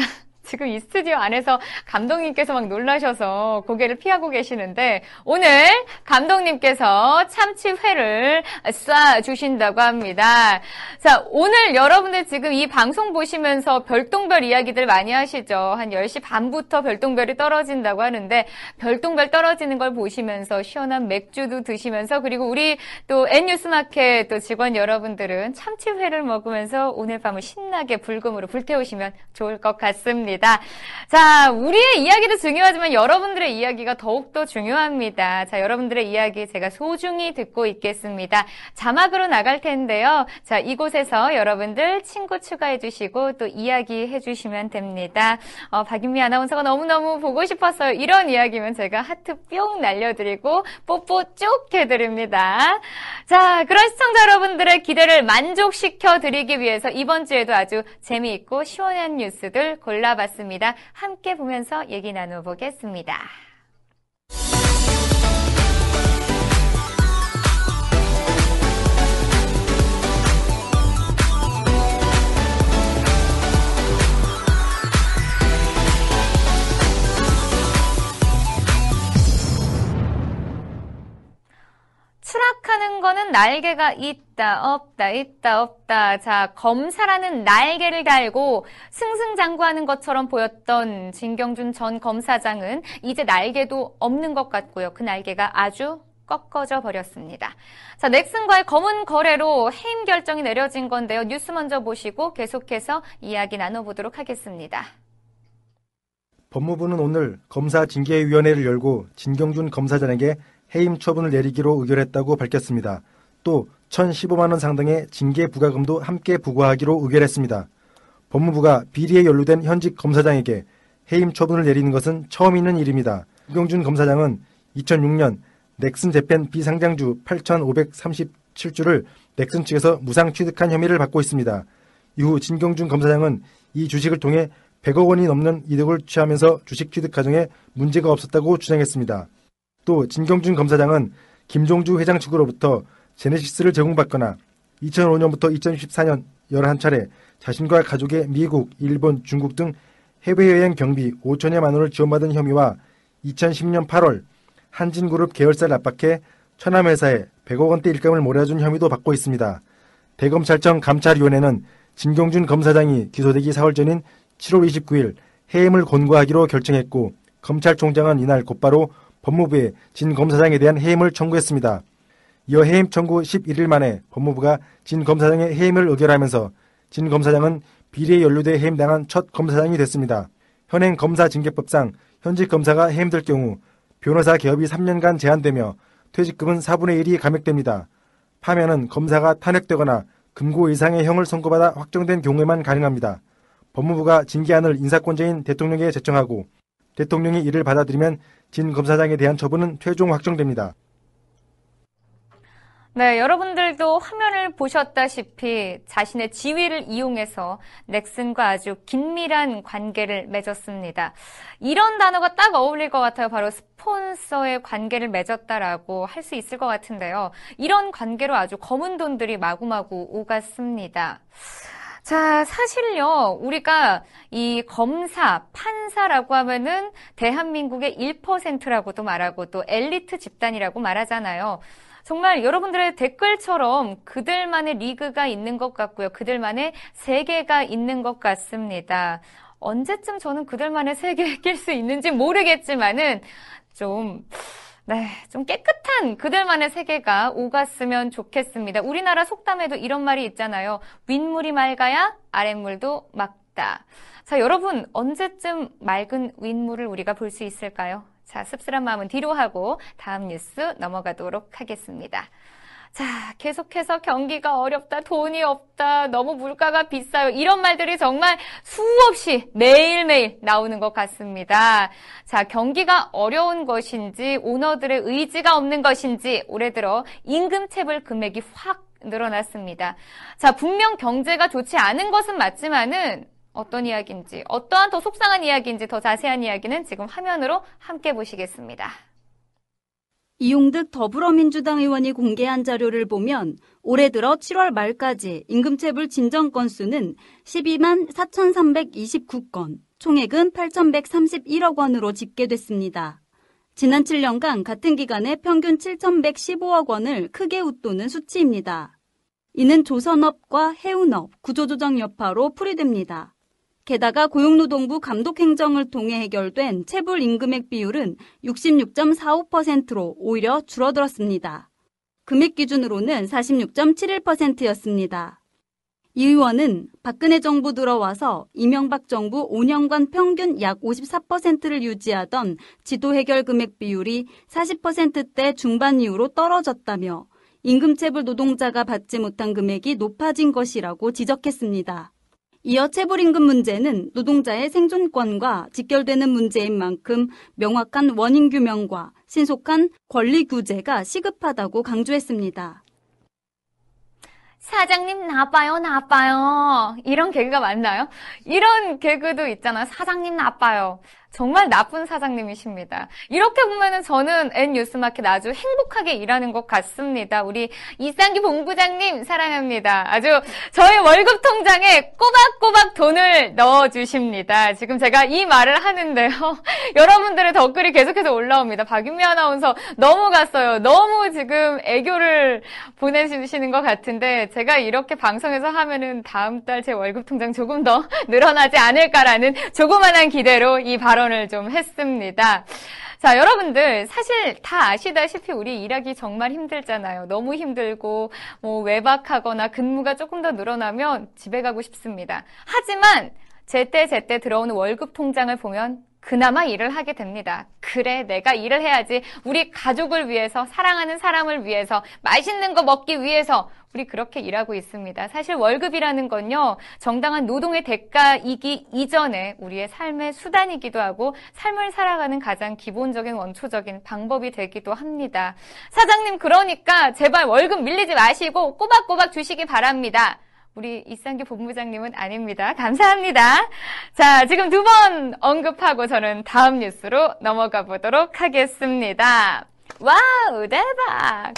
H: 지금 이 스튜디오 안에서 감독님께서 막 놀라셔서 고개를 피하고 계시는데 오늘 감독님께서 참치회를 쏴 주신다고 합니다. 자, 오늘 여러분들 지금 이 방송 보시면서 별똥별 이야기들 많이 하시죠. 한 10시 반부터 별똥별이 떨어진다고 하는데 별똥별 떨어지는 걸 보시면서 시원한 맥주도 드시면서 그리고 우리 또 N뉴스마켓 또 직원 여러분들은 참치회를 먹으면서 오늘 밤을 신나게 불금으로 불태우시면 좋을 것 같습니다. 자, 우리의 이야기도 중요하지만 여러분들의 이야기가 더욱더 중요합니다. 자, 여러분들의 이야기 제가 소중히 듣고 있겠습니다. 자막으로 나갈 텐데요. 자, 이곳에서 여러분들 친구 추가해 주시고 또 이야기 해 주시면 됩니다. 어, 박윤미 아나운서가 너무너무 보고 싶었어요. 이런 이야기면 제가 하트 뿅 날려드리고 뽀뽀 쭉 해드립니다. 자, 그런 시청자 여러분들의 기대를 만족시켜 드리기 위해서 이번 주에도 아주 재미있고 시원한 뉴스들 골라봤습니다. 함께 보면서 얘기 나눠보겠습니다. 추락하는 거는 날개가 있다, 없다, 있다, 없다. 자, 검사라는 날개를 달고 승승장구하는 것처럼 보였던 진경준 전 검사장은 이제 날개도 없는 것 같고요. 그 날개가 아주 꺾어져 버렸습니다. 자, 넥슨과의 검은 거래로 해임 결정이 내려진 건데요. 뉴스 먼저 보시고 계속해서 이야기 나눠보도록 하겠습니다.
C: 법무부는 오늘 검사 징계위원회를 열고 진경준 검사장에게 해임 처분을 내리기로 의결했다고 밝혔습니다. 또 1,015만 원 상당의 징계 부과금도 함께 부과하기로 의결했습니다. 법무부가 비리에 연루된 현직 검사장에게 해임 처분을 내리는 것은 처음 있는 일입니다. 진경준 검사장은 2006년 넥슨 재팬 비상장주 8,537주를 넥슨 측에서 무상 취득한 혐의를 받고 있습니다. 이후 진경준 검사장은 이 주식을 통해 100억 원이 넘는 이득을 취하면서 주식 취득 과정에 문제가 없었다고 주장했습니다. 또 진경준 검사장은 김종주 회장 측으로부터 제네시스를 제공받거나 2005년부터 2014년 11차례 자신과 가족의 미국, 일본, 중국 등 해외여행 경비 5천여만 원을 지원받은 혐의와 2010년 8월 한진그룹 계열사를 압박해 천암회사에 100억 원대 일감을 몰아준 혐의도 받고 있습니다. 대검찰청 감찰위원회는 진경준 검사장이 기소되기 4월 전인 7월 29일 해임을 권고하기로 결정했고 검찰총장은 이날 곧바로 법무부에 진 검사장에 대한 해임을 청구했습니다. 이어 해임 청구 11일 만에 법무부가 진 검사장의 해임을 의결하면서 진 검사장은 비리에 연루돼 해임당한 첫 검사장이 됐습니다. 현행 검사징계법상 현직 검사가 해임될 경우 변호사 개업이 3년간 제한되며 퇴직금은 4분의 1이 감액됩니다. 파면은 검사가 탄핵되거나 금고 이상의 형을 선고받아 확정된 경우에만 가능합니다. 법무부가 징계안을 인사권자인 대통령에 제청하고 대통령이 이를 받아들이면 진 검사장에 대한 처분은 최종 확정됩니다.
H: 네, 여러분들도 화면을 보셨다시피 자신의 지위를 이용해서 넥슨과 아주 긴밀한 관계를 맺었습니다. 이런 단어가 딱 어울릴 것 같아요. 바로 스폰서의 관계를 맺었다라고 할 수 있을 것 같은데요. 이런 관계로 아주 검은 돈들이 마구마구 오갔습니다. 자, 사실요, 우리가 이 검사, 판사라고 하면은 대한민국의 1%라고도 말하고 또 엘리트 집단이라고 말하잖아요. 정말 여러분들의 댓글처럼 그들만의 리그가 있는 것 같고요. 그들만의 세계가 있는 것 같습니다. 언제쯤 저는 그들만의 세계에 낄 수 있는지 모르겠지만은 좀, 네, 좀 깨끗한 그들만의 세계가 오갔으면 좋겠습니다. 우리나라 속담에도 이런 말이 있잖아요. 윗물이 맑아야 아랫물도 맑다. 자, 여러분, 언제쯤 맑은 윗물을 우리가 볼 수 있을까요? 자, 씁쓸한 마음은 뒤로 하고 다음 뉴스 넘어가도록 하겠습니다. 자, 계속해서 경기가 어렵다, 돈이 없다, 너무 물가가 비싸요. 이런 말들이 정말 수없이 매일매일 나오는 것 같습니다. 자, 경기가 어려운 것인지, 오너들의 의지가 없는 것인지, 올해 들어 임금 체불 금액이 확 늘어났습니다. 자, 분명 경제가 좋지 않은 것은 맞지만은 어떤 이야기인지, 어떠한 더 속상한 이야기인지 더 자세한 이야기는 지금 화면으로 함께 보시겠습니다.
D: 이용득 더불어민주당 의원이 공개한 자료를 보면 올해 들어 7월 말까지 임금체불 진정 건수는 12만 4,329건, 총액은 8,131억 원으로 집계됐습니다. 지난 7년간 같은 기간에 평균 7,115억 원을 크게 웃도는 수치입니다. 이는 조선업과 해운업, 구조조정 여파로 풀이됩니다. 게다가 고용노동부 감독행정을 통해 해결된 체불 임금액 비율은 66.45%로 오히려 줄어들었습니다. 금액 기준으로는 46.71%였습니다. 이 의원은 박근혜 정부 들어와서 이명박 정부 5년간 평균 약 54%를 유지하던 지도 해결 금액 비율이 40%대 중반 이후로 떨어졌다며 임금체불 노동자가 받지 못한 금액이 높아진 것이라고 지적했습니다. 이어 체불임금 문제는 노동자의 생존권과 직결되는 문제인 만큼 명확한 원인 규명과 신속한 권리 규제가 시급하다고 강조했습니다.
H: 사장님 나빠요, 나빠요. 이런 개그가 맞나요? 이런 개그도 있잖아요. 사장님 나빠요. 정말 나쁜 사장님이십니다. 이렇게 보면은 저는 N 뉴스마켓 아주 행복하게 일하는 것 같습니다. 우리 이상기 본부장님 사랑합니다. 아주 저희 월급 통장에 꼬박꼬박 돈을 넣어 주십니다. 지금 제가 이 말을 하는데요. 여러분들의 댓글이 계속해서 올라옵니다. 박윤미 아나운서 너무 갔어요. 너무 지금 애교를 보내주시는 것 같은데 제가 이렇게 방송에서 하면은 다음 달 제 월급 통장 조금 더 늘어나지 않을까라는 조그만한 기대로 이 발언 발언을 좀 했습니다. 자, 여러분들, 사실 다 아시다시피 우리 일하기 정말 힘들잖아요. 너무 힘들고, 뭐, 외박하거나 근무가 조금 더 늘어나면 집에 가고 싶습니다. 하지만, 제때 제때 들어오는 월급 통장을 보면 그나마 일을 하게 됩니다. 그래, 내가 일을 해야지. 우리 가족을 위해서, 사랑하는 사람을 위해서, 맛있는 거 먹기 위해서, 우리 그렇게 일하고 있습니다. 사실 월급이라는 건요, 정당한 노동의 대가이기 이전에 우리의 삶의 수단이기도 하고, 삶을 살아가는 가장 기본적인 원초적인 방법이 되기도 합니다. 사장님, 그러니까 제발 월급 밀리지 마시고 꼬박꼬박 주시기 바랍니다. 우리 이상규 본부장님은 아닙니다. 감사합니다. 자, 지금 두 번 언급하고 저는 다음 뉴스로 넘어가 보도록 하겠습니다. 와우, 대박!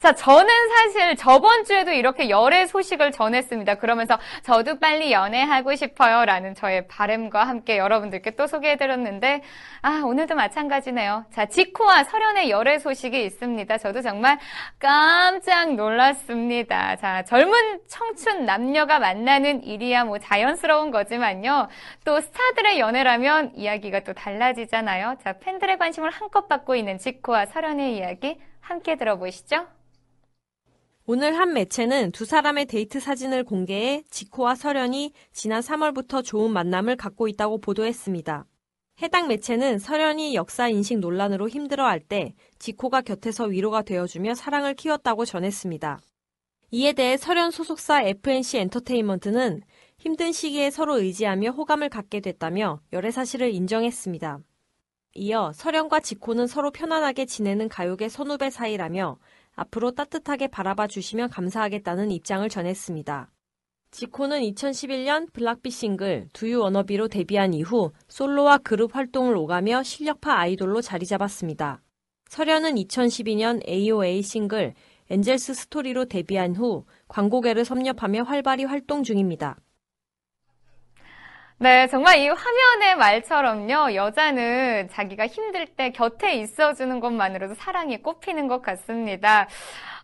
H: 자, 저는 사실 저번 주에도 이렇게 열애 소식을 전했습니다. 그러면서 저도 빨리 연애하고 싶어요. 라는 저의 바램과 함께 여러분들께 또 소개해드렸는데, 아, 오늘도 마찬가지네요. 자, 지코와 설현의 열애 소식이 있습니다. 저도 정말 깜짝 놀랐습니다. 자, 젊은 청춘 남녀가 만나는 일이야 뭐 자연스러운 거지만요. 또 스타들의 연애라면 이야기가 또 달라지잖아요. 자, 팬들의 관심을 한껏 받고 있는 지코와 설현의 이야기 함께 들어보시죠.
B: 오늘 한 매체는 두 사람의 데이트 사진을 공개해 지코와 설현이 지난 3월부터 좋은 만남을 갖고 있다고 보도했습니다. 해당 매체는 설현이 역사 인식 논란으로 힘들어할 때 지코가 곁에서 위로가 되어주며 사랑을 키웠다고 전했습니다. 이에 대해 설현 소속사 FNC 엔터테인먼트는 힘든 시기에 서로 의지하며 호감을 갖게 됐다며 열애 사실을 인정했습니다. 이어 설현과 지코는 서로 편안하게 지내는 가요계 선후배 사이라며 앞으로 따뜻하게 바라봐 주시면 감사하겠다는 입장을 전했습니다. 지코는 2011년 블락비 싱글 Do U Wanna B로 데뷔한 이후 솔로와 그룹 활동을 오가며 실력파 아이돌로 자리 잡았습니다. 설현은 2012년 AOA 싱글 엔젤스 스토리로 데뷔한 후 광고계를 섭렵하며 활발히 활동 중입니다.
H: 네, 정말 이 화면의 말처럼요, 여자는 자기가 힘들 때 곁에 있어주는 것만으로도 사랑이 꽃피는 것 같습니다.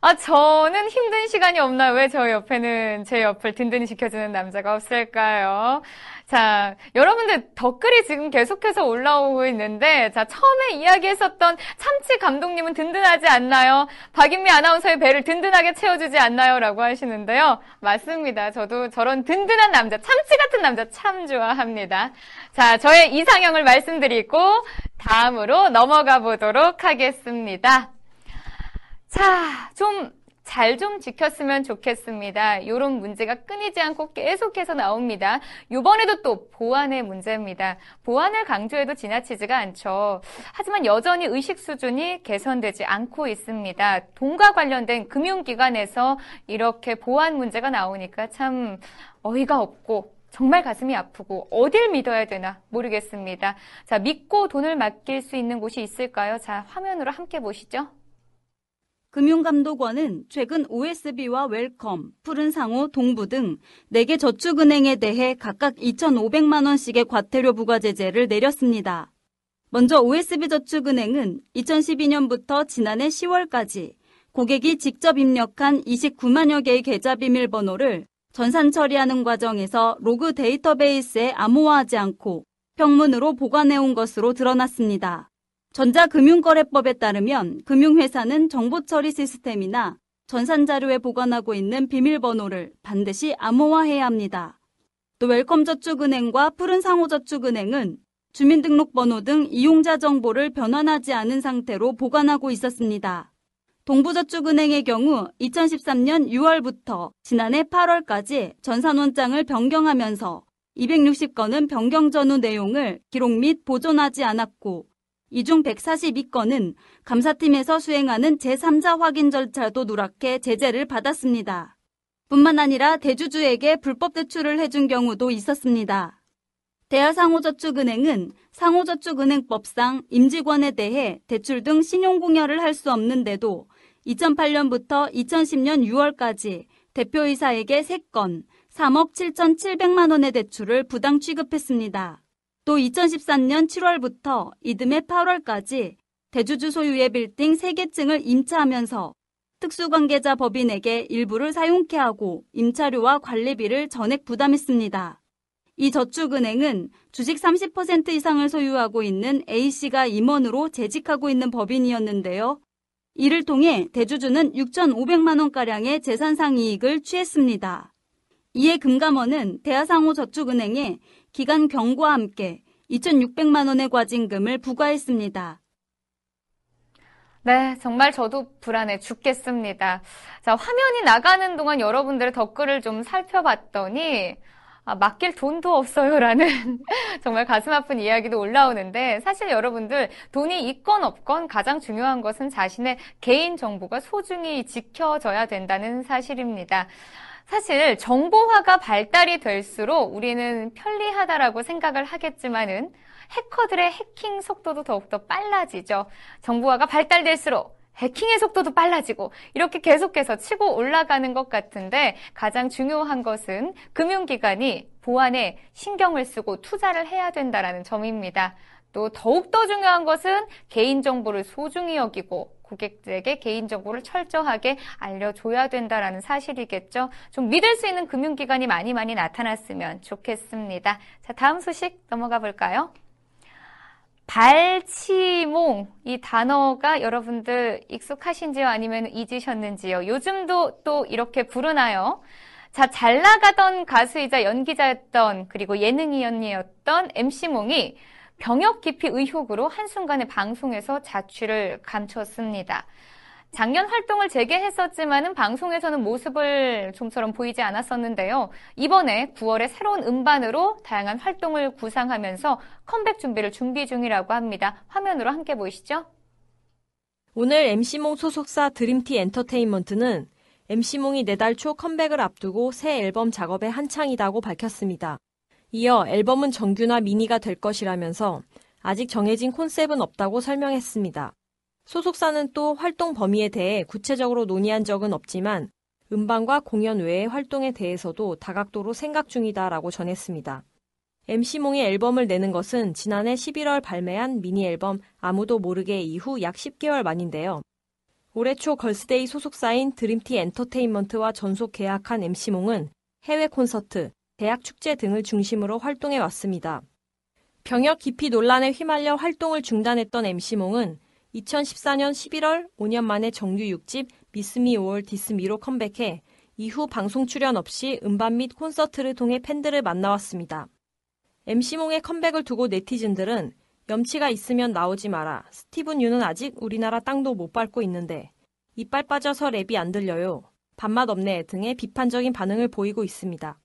H: 아, 저는 힘든 시간이 없나요? 왜저 옆에는 제 옆을 든든히 지켜주는 남자가 없을까요? 자, 여러분들 댓글이 지금 계속해서 올라오고 있는데, 자, 처음에 이야기했었던 참치 감독님은 든든하지 않나요? 박인미 아나운서의 배를 든든하게 채워주지 않나요? 라고 하시는데요. 맞습니다. 저도 저런 든든한 남자, 참치 같은 남자 참 좋아합니다. 자, 저의 이상형을 말씀드리고, 다음으로 넘어가 보도록 하겠습니다. 자, 좀 잘 좀 지켰으면 좋겠습니다. 이런 문제가 끊이지 않고 계속해서 나옵니다. 이번에도 또 보안의 문제입니다. 보안을 강조해도 지나치지가 않죠. 하지만 여전히 의식 수준이 개선되지 않고 있습니다. 돈과 관련된 금융기관에서 이렇게 보안 문제가 나오니까 참 어이가 없고 정말 가슴이 아프고 어딜 믿어야 되나 모르겠습니다. 자, 믿고 돈을 맡길 수 있는 곳이 있을까요? 자, 화면으로 함께 보시죠.
D: 금융감독원은 최근 OSB와 웰컴, 푸른상호, 동부 등 4개 저축은행에 대해 각각 2,500만 원씩의 과태료 부과 제재를 내렸습니다. 먼저 OSB저축은행은 2012년부터 지난해 10월까지 고객이 직접 입력한 29만여 개의 계좌 비밀번호를 전산 처리하는 과정에서 로그 데이터베이스에 암호화하지 않고 평문으로 보관해온 것으로 드러났습니다. 전자금융거래법에 따르면 금융회사는 정보처리 시스템이나 전산자료에 보관하고 있는 비밀번호를 반드시 암호화해야 합니다. 또 웰컴저축은행과 푸른상호저축은행은 주민등록번호 등 이용자 정보를 변환하지 않은 상태로 보관하고 있었습니다. 동부저축은행의 경우 2013년 6월부터 지난해 8월까지 전산원장을 변경하면서 260건은 변경 전후 내용을 기록 및 보존하지 않았고 이 중 142건은 감사팀에서 수행하는 제3자 확인 절차도 누락해 제재를 받았습니다. 뿐만 아니라 대주주에게 불법 대출을 해준 경우도 있었습니다. 대하상호저축은행은 상호저축은행법상 임직원에 대해 대출 등 신용공여를 할 수 없는데도 2008년부터 2010년 6월까지 대표이사에게 3건 3억 7,700만 원의 대출을 부당 취급했습니다. 또 2013년 7월부터 이듬해 8월까지 대주주 소유의 빌딩 3개층을 임차하면서 특수관계자 법인에게 일부를 사용케 하고 임차료와 관리비를 전액 부담했습니다. 이 저축은행은 주식 30% 이상을 소유하고 있는 A씨가 임원으로 재직하고 있는 법인이었는데요. 이를 통해 대주주는 6,500만 원가량의 재산상 이익을 취했습니다. 이에 금감원은 대하상호저축은행에 기간 경고와 함께 2,600만 원의 과징금을 부과했습니다.
H: 네, 정말 저도 불안해 죽겠습니다. 자, 화면이 나가는 동안 여러분들의 댓글을 좀 살펴봤더니 아, 맡길 돈도 없어요라는 정말 가슴 아픈 이야기도 올라오는데 사실 여러분들 돈이 있건 없건 가장 중요한 것은 자신의 개인 정보가 소중히 지켜져야 된다는 사실입니다. 사실 정보화가 발달이 될수록 우리는 편리하다라고 생각을 하겠지만은 해커들의 해킹 속도도 더욱더 빨라지죠. 정보화가 발달될수록 해킹의 속도도 빨라지고 이렇게 계속해서 치고 올라가는 것 같은데 가장 중요한 것은 금융기관이 보안에 신경을 쓰고 투자를 해야 된다라는 점입니다. 또 더욱더 중요한 것은 개인정보를 소중히 여기고 고객들에게 개인정보를 철저하게 알려줘야 된다라는 사실이겠죠. 좀 믿을 수 있는 금융기관이 많이 많이 나타났으면 좋겠습니다. 자, 다음 소식 넘어가 볼까요? 발치몽 이 단어가 여러분들 익숙하신지요 아니면 잊으셨는지요? 요즘도 또 이렇게 부르나요? 자, 잘 나가던 가수이자 연기자였던 그리고 예능위원이었던 MC몽이 병역 기피 의혹으로 한순간에 방송에서 자취를 감췄습니다. 작년 활동을 재개했었지만은 방송에서는 모습을 좀처럼 보이지 않았었는데요. 이번에 9월에 새로운 음반으로 다양한 활동을 구상하면서 컴백 준비를 준비 중이라고 합니다. 화면으로 함께 보시죠.
B: 오늘 MC몽 소속사 드림티 엔터테인먼트는 MC몽이 내달 초 컴백을 앞두고 새 앨범 작업에 한창이다고 밝혔습니다. 이어 앨범은 정규나 미니가 될 것이라면서 아직 정해진 콘셉트는 없다고 설명했습니다. 소속사는 또 활동 범위에 대해 구체적으로 논의한 적은 없지만 음반과 공연 외의 활동에 대해서도 다각도로 생각 중이다라고 전했습니다. MC몽이 앨범을 내는 것은 지난해 11월 발매한 미니 앨범 아무도 모르게 이후 약 10개월 만인데요. 올해 초 걸스데이 소속사인 드림티 엔터테인먼트와 전속 계약한 MC몽은 해외 콘서트, 대학 축제 등을 중심으로 활동해 왔습니다. 병역 기피 논란에 휘말려 활동을 중단했던 MC몽은 2014년 11월 5년 만에 정규 6집 Miss Me or Diss Me로 컴백해 이후 방송 출연 없이 음반 및 콘서트를 통해 팬들을 만나왔습니다. MC몽의 컴백을 두고 네티즌들은 염치가 있으면 나오지 마라. 스티븐 유는 아직 우리나라 땅도 못 밟고 있는데 이빨 빠져서 랩이 안 들려요. 밥맛 없네 등의 비판적인 반응을 보이고 있습니다.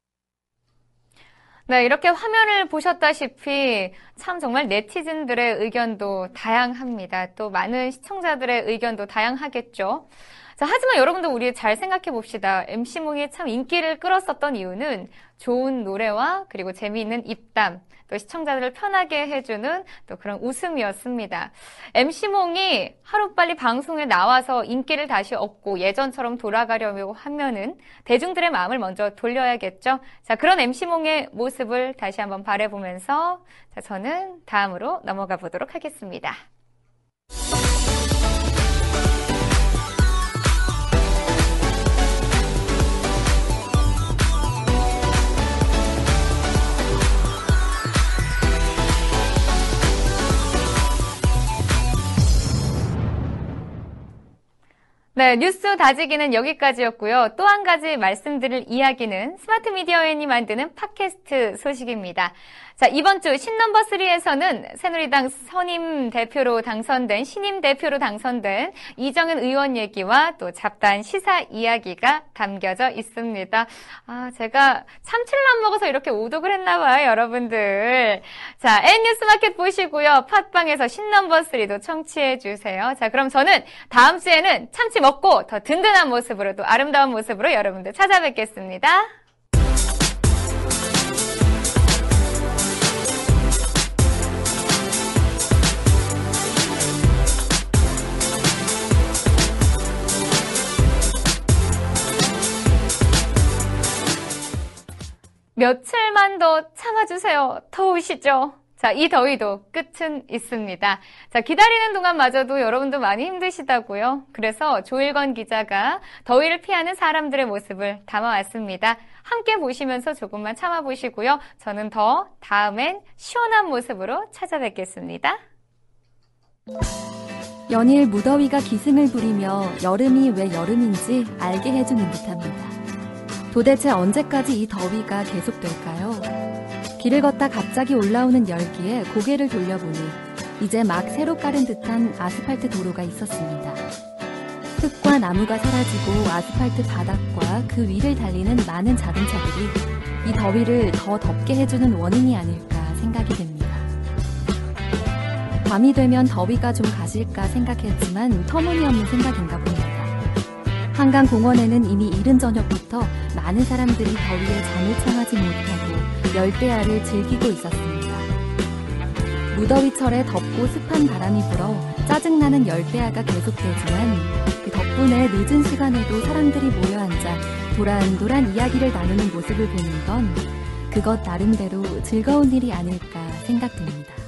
H: 네, 이렇게 화면을 보셨다시피 참 정말 네티즌들의 의견도 다양합니다. 또 많은 시청자들의 의견도 다양하겠죠. 자, 하지만 여러분들 우리 잘 생각해 봅시다. MC몽이 참 인기를 끌었었던 이유는 좋은 노래와 그리고 재미있는 입담, 또 시청자들을 편하게 해주는 또 그런 웃음이었습니다. MC몽이 하루빨리 방송에 나와서 인기를 다시 얻고 예전처럼 돌아가려고 하면은 대중들의 마음을 먼저 돌려야겠죠. 자, 그런 MC몽의 모습을 다시 한번 바라보면서 자, 저는 다음으로 넘어가 보도록 하겠습니다. 네, 뉴스 다지기는 여기까지였고요. 또 한 가지 말씀드릴 이야기는 스마트 미디어엔이 만드는 팟캐스트 소식입니다. 자, 이번 주 신넘버 3에서는 새누리당 선임 대표로 당선된, 신임 대표로 당선된 이정현 의원 얘기와 또 잡다한 시사 이야기가 담겨져 있습니다. 아, 제가 참치를 안 먹어서 이렇게 오독을 했나 봐요, 여러분들. 자, N뉴스 마켓 보시고요. 팟빵에서 신넘버 3도 청취해 주세요. 자, 그럼 저는 다음 주에는 참치 먹고 더 든든한 모습으로 또 아름다운 모습으로 여러분들 찾아뵙겠습니다. 며칠만 더 참아주세요. 더우시죠? 자, 이 더위도 끝은 있습니다. 자, 기다리는 동안마저도 여러분도 많이 힘드시다고요. 그래서 조일건 기자가 더위를 피하는 사람들의 모습을 담아왔습니다. 함께 보시면서 조금만 참아보시고요. 저는 더 다음엔 시원한 모습으로 찾아뵙겠습니다.
I: 연일 무더위가 기승을 부리며 여름이 왜 여름인지 알게 해주는 듯합니다. 도대체 언제까지 이 더위가 계속될까요? 길을 걷다 갑자기 올라오는 열기에 고개를 돌려보니 이제 막 새로 깔은 듯한 아스팔트 도로가 있었습니다. 흙과 나무가 사라지고 아스팔트 바닥과 그 위를 달리는 많은 자동차들이 이 더위를 더 덥게 해주는 원인이 아닐까 생각이 됩니다. 밤이 되면 더위가 좀 가실까 생각했지만 터무니없는 생각인가 봅니다. 한강 공원에는 이미 이른 저녁부터 많은 사람들이 더위에 잠을 청하지 못하고 열대야를 즐기고 있었습니다. 무더위철에 덥고 습한 바람이 불어 짜증나는 열대야가 계속되지만 그 덕분에 늦은 시간에도 사람들이 모여 앉아 도란도란 이야기를 나누는 모습을 보는 건 그것 나름대로 즐거운 일이 아닐까 생각됩니다.